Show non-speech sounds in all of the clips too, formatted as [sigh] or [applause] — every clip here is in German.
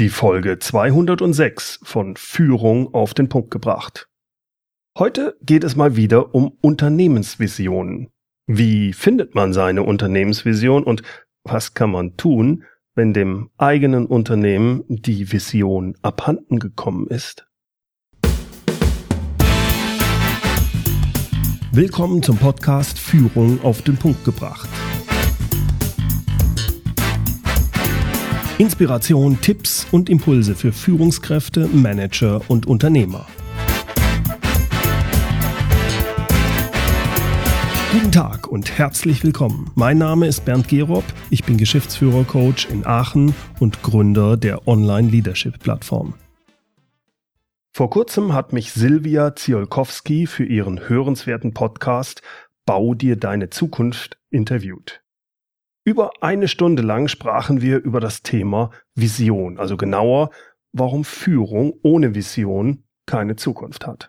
Die Folge 206 von Führung auf den Punkt gebracht. Heute geht es mal wieder um Unternehmensvisionen. Wie findet man seine Unternehmensvision und was kann man tun, wenn dem eigenen Unternehmen die Vision abhanden gekommen ist? Willkommen zum Podcast Führung auf den Punkt gebracht. Inspiration, Tipps und Impulse für Führungskräfte, Manager und Unternehmer. Guten Tag und herzlich willkommen. Mein Name ist Bernd Gerob, ich bin Geschäftsführer-Coach in Aachen und Gründer der Online-Leadership-Plattform. Vor kurzem hat mich Silvia Ziolkowski für ihren hörenswerten Podcast Bau dir deine Zukunft interviewt. Über eine Stunde lang sprachen wir über das Thema Vision, also genauer, warum Führung ohne Vision keine Zukunft hat.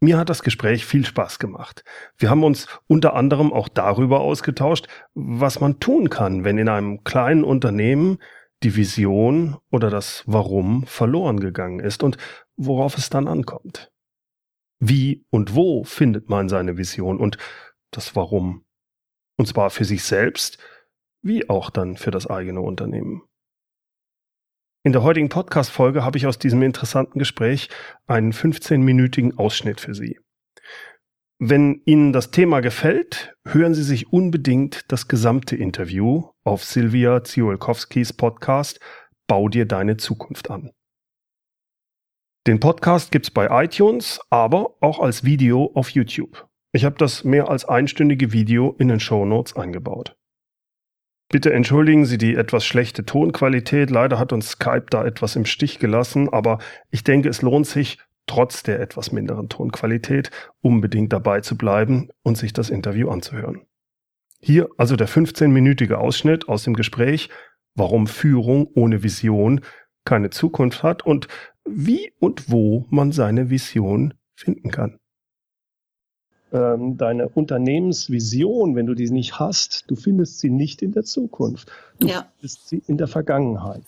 Mir hat das Gespräch viel Spaß gemacht. Wir haben uns unter anderem auch darüber ausgetauscht, was man tun kann, wenn in einem kleinen Unternehmen die Vision oder das Warum verloren gegangen ist und worauf es dann ankommt. Wie und wo findet man seine Vision und das Warum? Und zwar für sich selbst, wie auch dann für das eigene Unternehmen. In der heutigen Podcast-Folge habe ich aus diesem interessanten Gespräch einen 15-minütigen Ausschnitt für Sie. Wenn Ihnen das Thema gefällt, hören Sie sich unbedingt das gesamte Interview auf Silvia Ziolkowskis Podcast Bau dir deine Zukunft an. Den Podcast gibt's bei iTunes, aber auch als Video auf YouTube. Ich habe das mehr als einstündige Video in den Show Notes eingebaut. Bitte entschuldigen Sie die etwas schlechte Tonqualität. Leider hat uns Skype da etwas im Stich gelassen, aber ich denke, es lohnt sich, trotz der etwas minderen Tonqualität, unbedingt dabei zu bleiben und sich das Interview anzuhören. Hier also der 15-minütige Ausschnitt aus dem Gespräch, warum Führung ohne Vision keine Zukunft hat und wie und wo man seine Vision finden kann ähm, deine Unternehmensvision, wenn du die nicht hast, du findest sie nicht in der Zukunft. Du ja. findest sie in der Vergangenheit.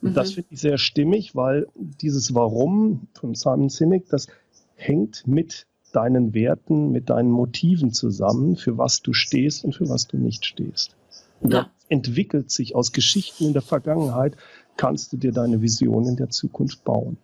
Und mhm. das finde ich sehr stimmig, weil dieses Warum von Simon Sinek, das hängt mit deinen Werten, mit deinen Motiven zusammen, für was du stehst und für was du nicht stehst. Und ja. das entwickelt sich aus Geschichten in der Vergangenheit, kannst du dir deine Vision in der Zukunft bauen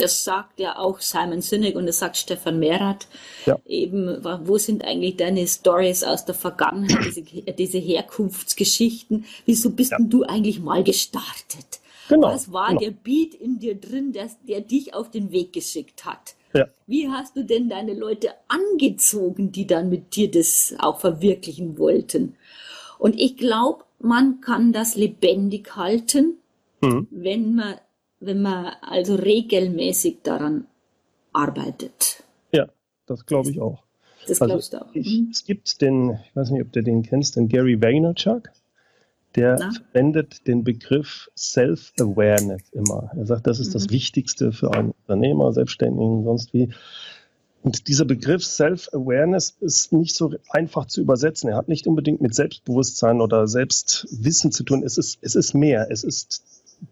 das sagt ja auch Simon Sinek und das sagt Stefan Merath. Ja. Eben, wo sind eigentlich deine Stories aus der Vergangenheit, diese, [laughs] diese Herkunftsgeschichten? Wieso bist ja. denn du eigentlich mal gestartet? Genau, Was war genau. der Beat in dir drin, der, der dich auf den Weg geschickt hat? Ja. Wie hast du denn deine Leute angezogen, die dann mit dir das auch verwirklichen wollten? Und ich glaube, man kann das lebendig halten, mhm. wenn man wenn man also regelmäßig daran arbeitet. Ja, das glaube ich auch. Das also glaubst du auch. Ich, mhm. Es gibt den, ich weiß nicht, ob du den kennst, den Gary Vaynerchuk. Der Na? verwendet den Begriff Self-Awareness immer. Er sagt, das ist mhm. das Wichtigste für einen Unternehmer, Selbstständigen, sonst wie. Und dieser Begriff Self-Awareness ist nicht so einfach zu übersetzen. Er hat nicht unbedingt mit Selbstbewusstsein oder Selbstwissen zu tun. Es ist, es ist mehr. Es ist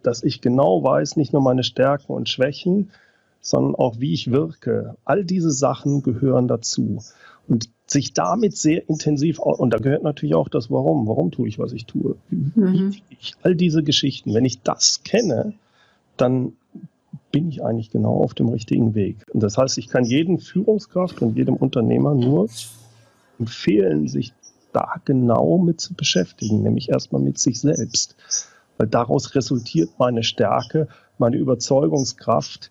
dass ich genau weiß, nicht nur meine Stärken und Schwächen, sondern auch wie ich wirke. All diese Sachen gehören dazu. Und sich damit sehr intensiv, und da gehört natürlich auch das Warum. Warum tue ich, was ich tue? Mhm. Ich, all diese Geschichten. Wenn ich das kenne, dann bin ich eigentlich genau auf dem richtigen Weg. Und das heißt, ich kann jedem Führungskraft und jedem Unternehmer nur empfehlen, sich da genau mit zu beschäftigen, nämlich erstmal mit sich selbst weil daraus resultiert meine Stärke, meine Überzeugungskraft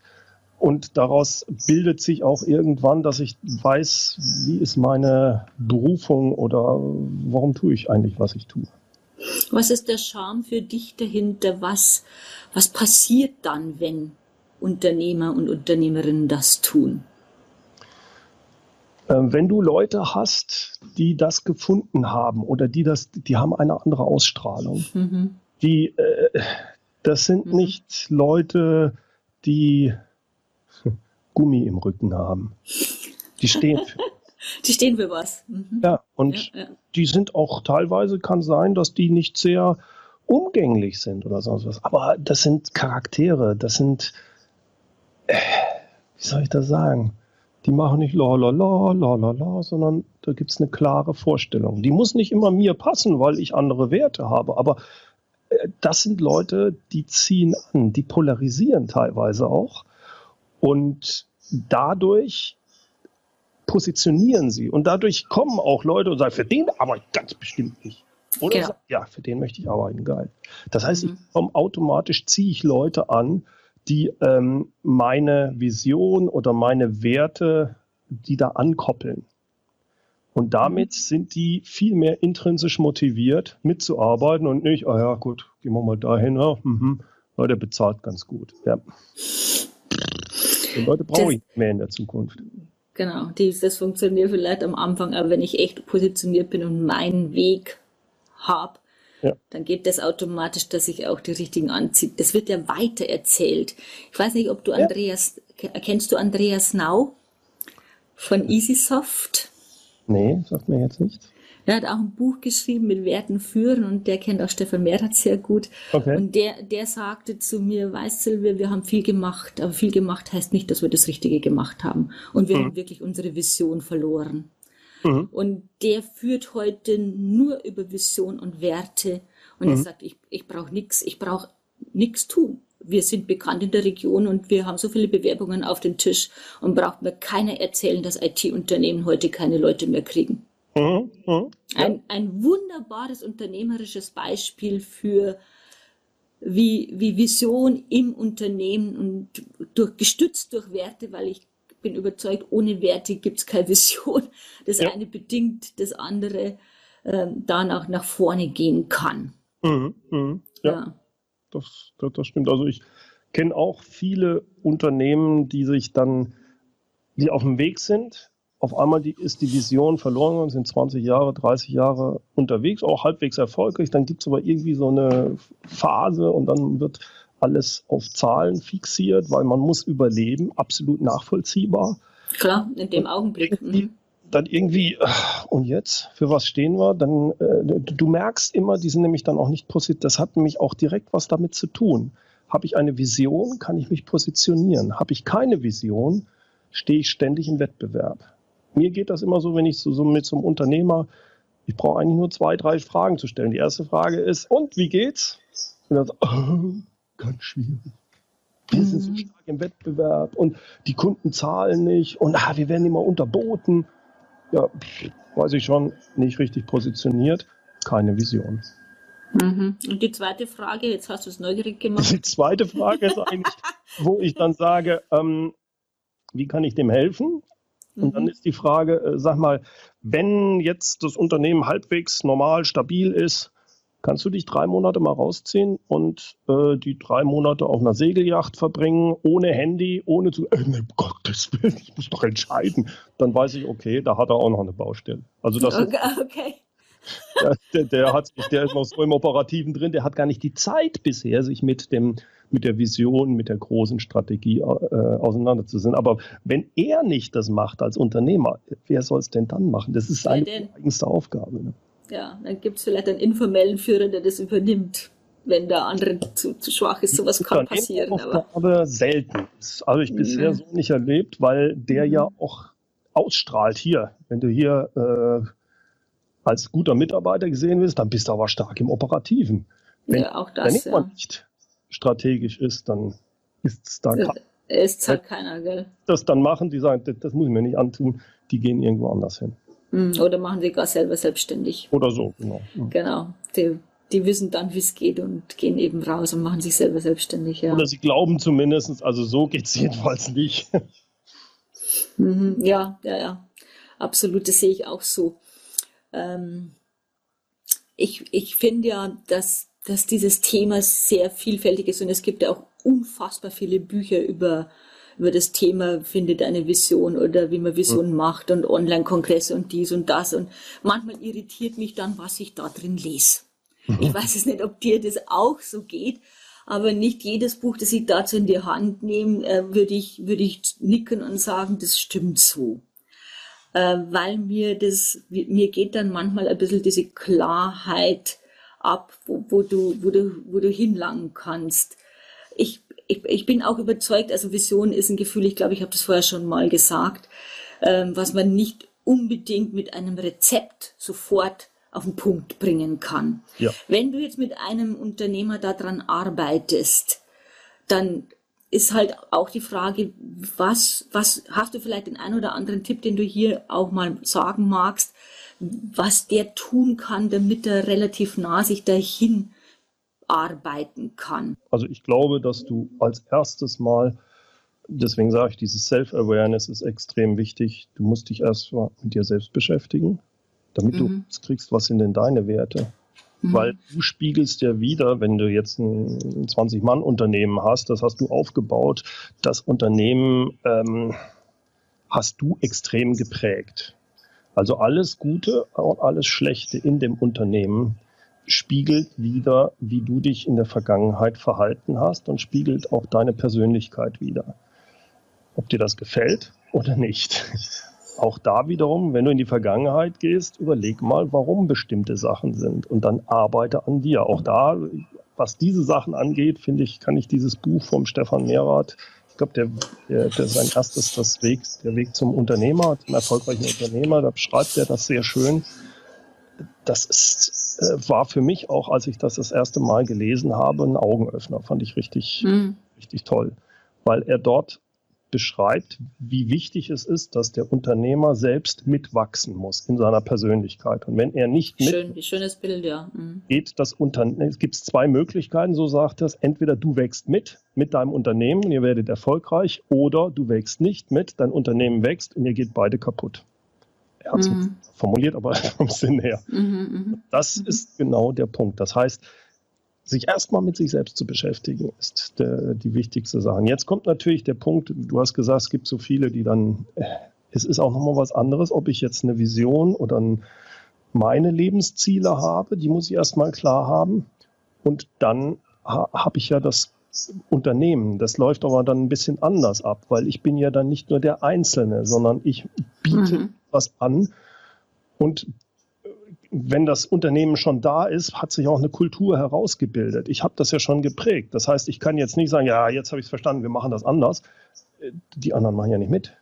und daraus bildet sich auch irgendwann, dass ich weiß, wie ist meine Berufung oder warum tue ich eigentlich, was ich tue. Was ist der Charme für dich dahinter? Was, was passiert dann, wenn Unternehmer und Unternehmerinnen das tun? Ähm, wenn du Leute hast, die das gefunden haben oder die das, die haben eine andere Ausstrahlung, mhm die, äh, das sind mhm. nicht Leute, die [laughs] Gummi im Rücken haben. Die stehen für. [laughs] Die stehen für was. Mhm. Ja, und ja, ja. die sind auch teilweise, kann sein, dass die nicht sehr umgänglich sind oder sonst was. Aber das sind Charaktere, das sind, äh, wie soll ich das sagen? Die machen nicht la la la la la la, sondern da gibt es eine klare Vorstellung. Die muss nicht immer mir passen, weil ich andere Werte habe, aber das sind Leute, die ziehen an, die polarisieren teilweise auch. Und dadurch positionieren sie. Und dadurch kommen auch Leute und sagen, für den aber ganz bestimmt nicht. Oder genau. sagt, ja, für den möchte ich arbeiten, geil. Das heißt, mhm. ich komme automatisch, ziehe ich Leute an, die ähm, meine Vision oder meine Werte, die da ankoppeln. Und damit mhm. sind die viel mehr intrinsisch motiviert, mitzuarbeiten und nicht, ah ja, gut, gehen wir mal dahin, ja, mhm, ja der bezahlt ganz gut. Ja. Die Leute brauche ich mehr in der Zukunft. Genau, das funktioniert vielleicht am Anfang, aber wenn ich echt positioniert bin und meinen Weg habe, ja. dann geht das automatisch, dass ich auch die richtigen anziehe. Das wird ja weiter erzählt. Ich weiß nicht, ob du ja. Andreas, kennst du Andreas Nau von EasySoft? Nee, sagt mir jetzt nichts. Er hat auch ein Buch geschrieben mit Werten führen und der kennt auch Stefan Mehrath sehr gut. Okay. Und der, der sagte zu mir, weißt Silvia, wir haben viel gemacht, aber viel gemacht heißt nicht, dass wir das Richtige gemacht haben. Und wir mhm. haben wirklich unsere Vision verloren. Mhm. Und der führt heute nur über Vision und Werte. Und mhm. er sagt, ich, ich brauche nichts, ich brauche nichts tun. Wir sind bekannt in der Region und wir haben so viele Bewerbungen auf den Tisch und braucht mir keiner erzählen, dass IT-Unternehmen heute keine Leute mehr kriegen. Mhm. Mhm. Ein, ein wunderbares unternehmerisches Beispiel für wie, wie Vision im Unternehmen und durch, gestützt durch Werte, weil ich bin überzeugt, ohne Werte gibt es keine Vision. Das ja. eine bedingt das andere ähm, dann auch nach vorne gehen kann. Mhm, mh, ja, ja. Das, das, das stimmt. Also ich kenne auch viele Unternehmen, die sich dann, die auf dem Weg sind. Auf einmal die, ist die Vision verloren und sind 20 Jahre, 30 Jahre unterwegs, auch halbwegs erfolgreich. Dann gibt es aber irgendwie so eine Phase und dann wird alles auf Zahlen fixiert, weil man muss überleben, absolut nachvollziehbar. Klar, in dem Augenblick. Mhm. Dann irgendwie, äh, und jetzt, für was stehen wir? Dann, äh, du merkst immer, die sind nämlich dann auch nicht positioniert. Das hat nämlich auch direkt was damit zu tun. Habe ich eine Vision, kann ich mich positionieren. Habe ich keine Vision, stehe ich ständig im Wettbewerb. Mir geht das immer so, wenn ich so, so mit so einem Unternehmer, ich brauche eigentlich nur zwei, drei Fragen zu stellen. Die erste Frage ist, und wie geht's? Und dann oh, ganz schwierig. Wir sind so mhm. stark im Wettbewerb und die Kunden zahlen nicht und ah, wir werden immer unterboten. Ja, weiß ich schon, nicht richtig positioniert, keine Vision. Mhm. Und die zweite Frage, jetzt hast du es neugierig gemacht. Die zweite Frage ist eigentlich, [laughs] wo ich dann sage, ähm, wie kann ich dem helfen? Und mhm. dann ist die Frage, äh, sag mal, wenn jetzt das Unternehmen halbwegs normal, stabil ist, kannst du dich drei Monate mal rausziehen und äh, die drei Monate auf einer Segelyacht verbringen, ohne Handy, ohne zu, äh, Gottes Willen, ich muss doch entscheiden. Dann weiß ich, okay, da hat er auch noch eine Baustelle. Also das okay. Ist, okay. Der, der, hat, der ist noch so im Operativen drin, der hat gar nicht die Zeit bisher, sich mit dem mit der Vision, mit der großen Strategie äh, auseinanderzusetzen. Aber wenn er nicht das macht als Unternehmer, wer soll es denn dann machen? Das ist seine eigenste Aufgabe. Ne? Ja, dann gibt es vielleicht einen informellen Führer, der das übernimmt, wenn der andere zu, zu schwach ist. Sowas kann passieren. Aber, aber selten. Das habe ich bisher mhm. so nicht erlebt, weil der mhm. ja auch ausstrahlt hier. Wenn du hier äh, als guter Mitarbeiter gesehen wirst, dann bist du aber stark im Operativen. Wenn ja, auch das, wenn ja. nicht strategisch ist, dann ist es da keiner. Ist halt keiner, gell? Das dann machen, die sagen, das, das muss ich mir nicht antun, die gehen irgendwo anders hin. Mhm. Oder machen sie gar selber selbstständig. Oder so, genau. Mhm. Genau. Die, die wissen dann, wie es geht und gehen eben raus und machen sich selber selbstständig. Ja. Oder sie glauben zumindest, also so geht es [laughs] jedenfalls nicht. Mhm. Ja, ja, ja. Absolut, das sehe ich auch so. Ähm, ich ich finde ja, dass, dass dieses Thema sehr vielfältig ist und es gibt ja auch unfassbar viele Bücher über über das Thema findet eine Vision oder wie man Vision mhm. macht und Online-Kongresse und dies und das. Und manchmal irritiert mich dann, was ich da drin lese. Ich weiß es nicht, ob dir das auch so geht, aber nicht jedes Buch, das ich dazu in die Hand nehme, äh, würde ich, würde ich nicken und sagen, das stimmt so. Äh, weil mir das, mir geht dann manchmal ein bisschen diese Klarheit ab, wo, wo, du, wo, du, wo du hinlangen kannst. Ich, ich, ich bin auch überzeugt, also Vision ist ein Gefühl, ich glaube, ich habe das vorher schon mal gesagt, ähm, was man nicht unbedingt mit einem Rezept sofort auf den Punkt bringen kann. Ja. Wenn du jetzt mit einem Unternehmer daran arbeitest, dann ist halt auch die Frage, was, was hast du vielleicht den einen oder anderen Tipp, den du hier auch mal sagen magst, was der tun kann, damit er relativ nah sich dahin arbeiten kann? Also ich glaube, dass du als erstes mal, deswegen sage ich, dieses Self-Awareness ist extrem wichtig. Du musst dich erst mal mit dir selbst beschäftigen, damit mhm. du kriegst, was sind denn deine Werte? Mhm. Weil du spiegelst ja wieder, wenn du jetzt ein 20-Mann-Unternehmen hast, das hast du aufgebaut, das Unternehmen ähm, hast du extrem geprägt. Also alles Gute und alles Schlechte in dem Unternehmen spiegelt wieder, wie du dich in der Vergangenheit verhalten hast und spiegelt auch deine Persönlichkeit wieder. Ob dir das gefällt oder nicht. [laughs] Auch da wiederum, wenn du in die Vergangenheit gehst, überleg mal, warum bestimmte Sachen sind und dann arbeite an dir. Auch da, was diese Sachen angeht, finde ich, kann ich dieses Buch vom Stefan Mehrath, ich glaube, der, der, der sein erstes das Weg, der Weg zum Unternehmer, zum erfolgreichen Unternehmer, da beschreibt er das sehr schön. Das ist, äh, war für mich auch, als ich das das erste Mal gelesen habe, ein Augenöffner. Fand ich richtig, mhm. richtig toll, weil er dort beschreibt, wie wichtig es ist, dass der Unternehmer selbst mitwachsen muss in seiner Persönlichkeit. Und wenn er nicht mit Schön, schönes Bild, ja. Mhm. geht das Unternehmen, es gibt zwei Möglichkeiten, so sagt er es, entweder du wächst mit, mit deinem Unternehmen und ihr werdet erfolgreich, oder du wächst nicht mit, dein Unternehmen wächst und ihr geht beide kaputt. Er hat es mhm. formuliert, aber [laughs] vom Sinn her. Mhm, mhm. das mhm. ist genau der Punkt. Das heißt, sich erstmal mit sich selbst zu beschäftigen, ist der, die wichtigste Sache. Jetzt kommt natürlich der Punkt, du hast gesagt, es gibt so viele, die dann, äh, es ist auch nochmal was anderes, ob ich jetzt eine Vision oder ein, meine Lebensziele habe, die muss ich erstmal klar haben. Und dann ha, habe ich ja das Unternehmen. Das läuft aber dann ein bisschen anders ab, weil ich bin ja dann nicht nur der Einzelne, sondern ich biete mhm. was an und wenn das Unternehmen schon da ist, hat sich auch eine Kultur herausgebildet. Ich habe das ja schon geprägt. Das heißt, ich kann jetzt nicht sagen, ja, jetzt habe ich es verstanden, wir machen das anders. Die anderen machen ja nicht mit.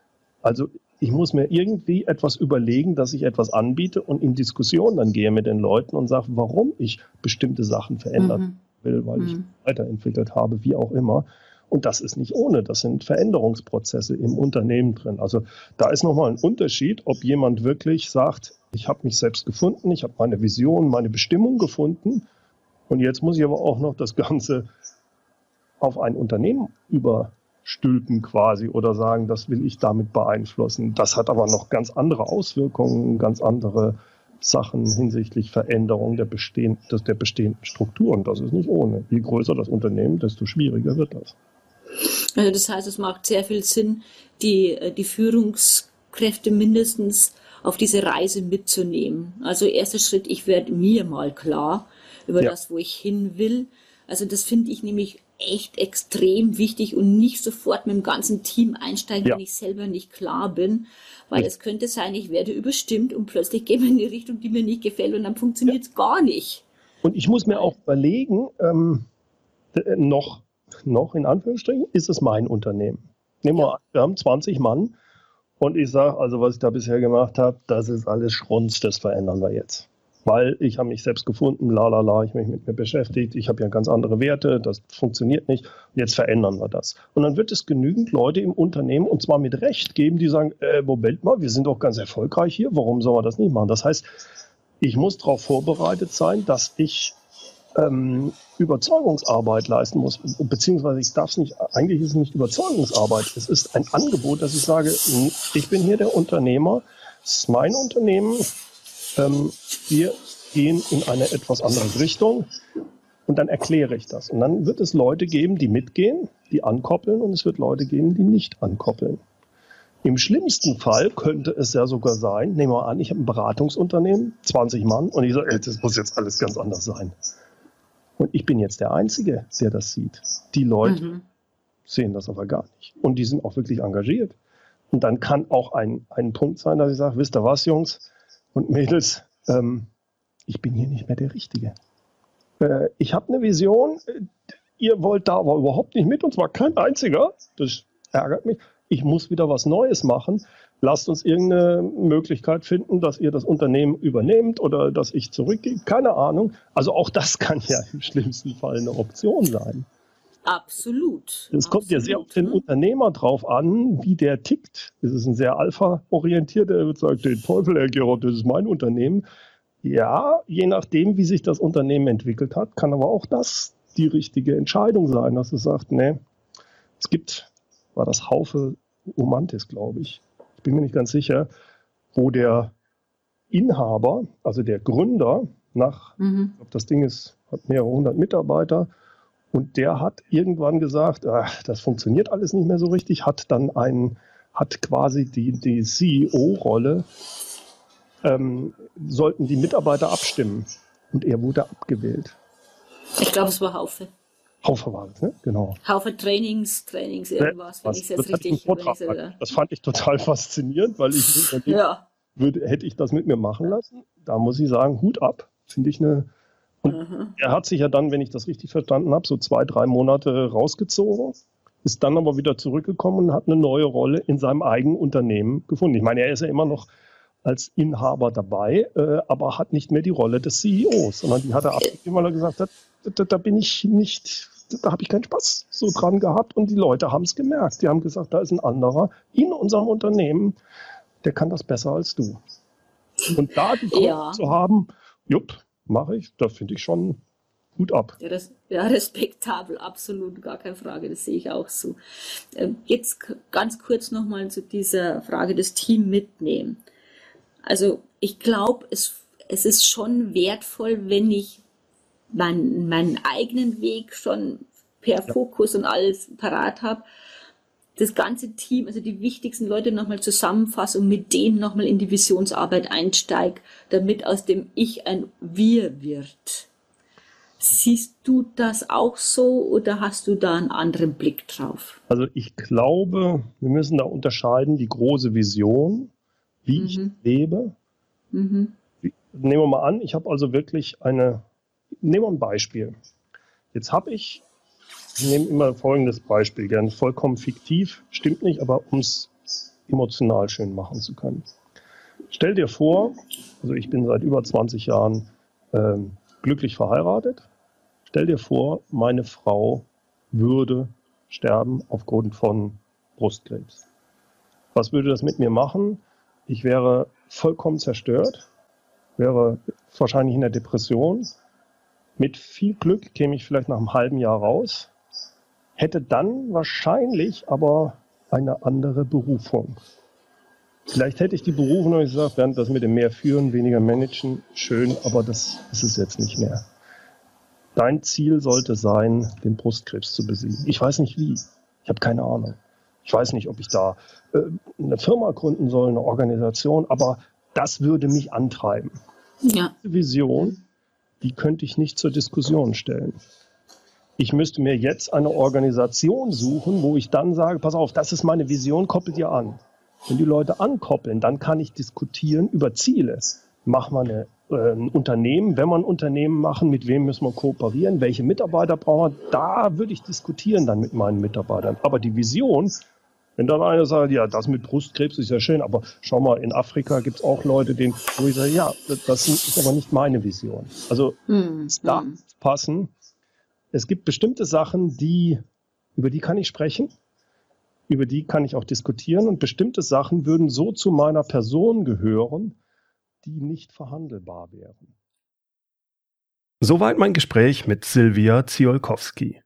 Also ich muss mir irgendwie etwas überlegen, dass ich etwas anbiete und in Diskussion dann gehe mit den Leuten und sage, warum ich bestimmte Sachen verändern mhm. will, weil mhm. ich weiterentwickelt habe, wie auch immer. Und das ist nicht ohne. Das sind Veränderungsprozesse im Unternehmen drin. Also da ist nochmal ein Unterschied, ob jemand wirklich sagt, ich habe mich selbst gefunden, ich habe meine Vision, meine Bestimmung gefunden. Und jetzt muss ich aber auch noch das Ganze auf ein Unternehmen überstülpen quasi oder sagen, das will ich damit beeinflussen. Das hat aber noch ganz andere Auswirkungen, ganz andere Sachen hinsichtlich Veränderung der, bestehen, der bestehenden Strukturen. Das ist nicht ohne. Je größer das Unternehmen, desto schwieriger wird das. Also das heißt, es macht sehr viel Sinn, die, äh, die Führungskräfte mindestens auf diese Reise mitzunehmen. Also erster Schritt, ich werde mir mal klar über ja. das, wo ich hin will. Also das finde ich nämlich echt extrem wichtig und nicht sofort mit dem ganzen Team einsteigen, ja. wenn ich selber nicht klar bin. Weil ja. es könnte sein, ich werde überstimmt und plötzlich gehen wir in die Richtung, die mir nicht gefällt und dann funktioniert es gar nicht. Und ich muss mir auch überlegen, ähm, noch noch in Anführungsstrichen, ist es mein Unternehmen. Nehmen wir an, wir haben 20 Mann und ich sage, also was ich da bisher gemacht habe, das ist alles Schrunz, das verändern wir jetzt. Weil ich habe mich selbst gefunden, la la la, ich mich mit mir beschäftigt, ich habe ja ganz andere Werte, das funktioniert nicht, jetzt verändern wir das. Und dann wird es genügend Leute im Unternehmen, und zwar mit Recht geben, die sagen, äh, Moment mal, wir sind doch ganz erfolgreich hier, warum soll man das nicht machen? Das heißt, ich muss darauf vorbereitet sein, dass ich ähm, Überzeugungsarbeit leisten muss, beziehungsweise ich darf es nicht, eigentlich ist es nicht Überzeugungsarbeit, es ist ein Angebot, dass ich sage, ich bin hier der Unternehmer, es ist mein Unternehmen, ähm, wir gehen in eine etwas andere Richtung. Und dann erkläre ich das. Und dann wird es Leute geben, die mitgehen, die ankoppeln. Und es wird Leute geben, die nicht ankoppeln. Im schlimmsten Fall könnte es ja sogar sein, nehmen wir an, ich habe ein Beratungsunternehmen, 20 Mann, und ich sage, ey, das muss jetzt alles ganz anders sein. Und ich bin jetzt der Einzige, der das sieht. Die Leute mhm. sehen das aber gar nicht. Und die sind auch wirklich engagiert. Und dann kann auch ein, ein Punkt sein, dass ich sage, wisst ihr was, Jungs und Mädels, ähm, ich bin hier nicht mehr der Richtige. Äh, ich habe eine Vision, ihr wollt da aber überhaupt nicht mit, und zwar kein einziger. Das ärgert mich. Ich muss wieder was Neues machen. Lasst uns irgendeine Möglichkeit finden, dass ihr das Unternehmen übernehmt oder dass ich zurückgehe. Keine Ahnung. Also auch das [laughs] kann ja im schlimmsten Fall eine Option sein. Absolut. Es kommt ja sehr auf den ne? Unternehmer drauf an, wie der tickt. Ist es ein sehr alpha-orientierter, der wird sagen, den Teufel, Herr Gerard, das ist mein Unternehmen. Ja, je nachdem, wie sich das Unternehmen entwickelt hat, kann aber auch das die richtige Entscheidung sein, dass es sagt, nee, es gibt, war das Haufe Umantis, glaube ich. Ich bin mir nicht ganz sicher, wo der Inhaber, also der Gründer, nach, mhm. ich glaube, das Ding ist, hat mehrere hundert Mitarbeiter, und der hat irgendwann gesagt, ach, das funktioniert alles nicht mehr so richtig, hat dann einen, hat quasi die, die CEO-Rolle, ähm, sollten die Mitarbeiter abstimmen. Und er wurde abgewählt. Ich glaube, es war Haufe. Haufe war das, ne? Genau. Haufe Trainings, Trainings, irgendwas, wenn ich es jetzt richtig überlege. Das fand ich total [laughs] faszinierend, weil ich ja. würde, hätte ich das mit mir machen lassen. Da muss ich sagen, Hut ab. Finde ich eine, und mhm. er hat sich ja dann, wenn ich das richtig verstanden habe, so zwei, drei Monate rausgezogen, ist dann aber wieder zurückgekommen und hat eine neue Rolle in seinem eigenen Unternehmen gefunden. Ich meine, er ist ja immer noch als Inhaber dabei, äh, aber hat nicht mehr die Rolle des CEOs, sondern die hat er abgegeben, weil er gesagt hat, da, da bin ich nicht, da habe ich keinen Spaß so dran gehabt und die Leute haben es gemerkt. Die haben gesagt, da ist ein anderer in unserem Unternehmen, der kann das besser als du. Und da die Grund ja. zu haben, jupp, mache ich. Das finde ich schon gut ab. Ja, das, ja, respektabel, absolut, gar keine Frage, das sehe ich auch so. Ähm, jetzt ganz kurz nochmal zu dieser Frage des Team mitnehmen. Also ich glaube, es, es ist schon wertvoll, wenn ich mein, meinen eigenen Weg schon per ja. Fokus und alles parat habe das ganze Team, also die wichtigsten Leute nochmal zusammenfasse und mit denen nochmal in die Visionsarbeit einsteige, damit aus dem Ich ein Wir wird. Siehst du das auch so oder hast du da einen anderen Blick drauf? Also ich glaube, wir müssen da unterscheiden, die große Vision, wie mhm. ich lebe. Mhm. Nehmen wir mal an, ich habe also wirklich eine, nehmen wir ein Beispiel. Jetzt habe ich ich nehme immer folgendes Beispiel gern. Vollkommen fiktiv, stimmt nicht, aber um es emotional schön machen zu können. Stell dir vor, also ich bin seit über 20 Jahren ähm, glücklich verheiratet. Stell dir vor, meine Frau würde sterben aufgrund von Brustkrebs. Was würde das mit mir machen? Ich wäre vollkommen zerstört, wäre wahrscheinlich in der Depression. Mit viel Glück käme ich vielleicht nach einem halben Jahr raus, hätte dann wahrscheinlich aber eine andere Berufung. Vielleicht hätte ich die Berufung und gesagt, während das mit dem mehr führen, weniger managen, schön, aber das ist es jetzt nicht mehr. Dein Ziel sollte sein, den Brustkrebs zu besiegen. Ich weiß nicht wie. Ich habe keine Ahnung. Ich weiß nicht, ob ich da äh, eine Firma gründen soll, eine Organisation, aber das würde mich antreiben. Ja. Diese Vision, die könnte ich nicht zur Diskussion stellen. Ich müsste mir jetzt eine Organisation suchen, wo ich dann sage, pass auf, das ist meine Vision, koppelt ihr an. Wenn die Leute ankoppeln, dann kann ich diskutieren über Ziele. Machen wir eine, äh, ein Unternehmen, wenn wir ein Unternehmen machen, mit wem müssen wir kooperieren, welche Mitarbeiter brauchen wir, da würde ich diskutieren dann mit meinen Mitarbeitern. Aber die Vision, wenn dann einer sagt, ja, das mit Brustkrebs ist ja schön, aber schau mal, in Afrika gibt es auch Leute, denen, wo ich sage, ja, das ist aber nicht meine Vision. Also hm, es darf hm. passen, es gibt bestimmte Sachen, die, über die kann ich sprechen, über die kann ich auch diskutieren und bestimmte Sachen würden so zu meiner Person gehören, die nicht verhandelbar wären. Soweit mein Gespräch mit Silvia Ziolkowski.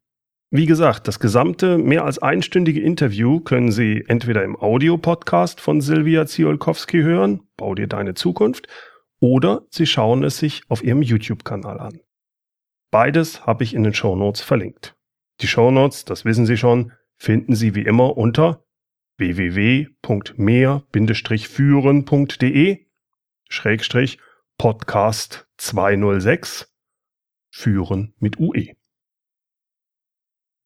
Wie gesagt, das gesamte mehr als einstündige Interview können Sie entweder im Audiopodcast von Silvia Ziolkowski hören, Bau dir deine Zukunft, oder Sie schauen es sich auf ihrem YouTube-Kanal an. Beides habe ich in den Shownotes verlinkt. Die Shownotes, das wissen Sie schon, finden Sie wie immer unter www.mehr-führen.de Schrägstrich Podcast 206 Führen mit UE.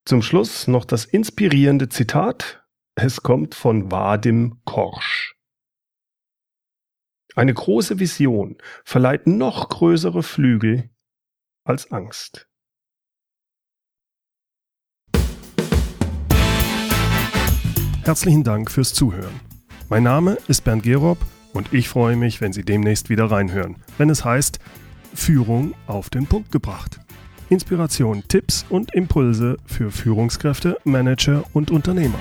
Zum Schluss noch das inspirierende Zitat. Es kommt von Vadim Korsch. Eine große Vision verleiht noch größere Flügel als Angst. Herzlichen Dank fürs Zuhören. Mein Name ist Bernd Gerob und ich freue mich, wenn Sie demnächst wieder reinhören, wenn es heißt Führung auf den Punkt gebracht. Inspiration, Tipps und Impulse für Führungskräfte, Manager und Unternehmer.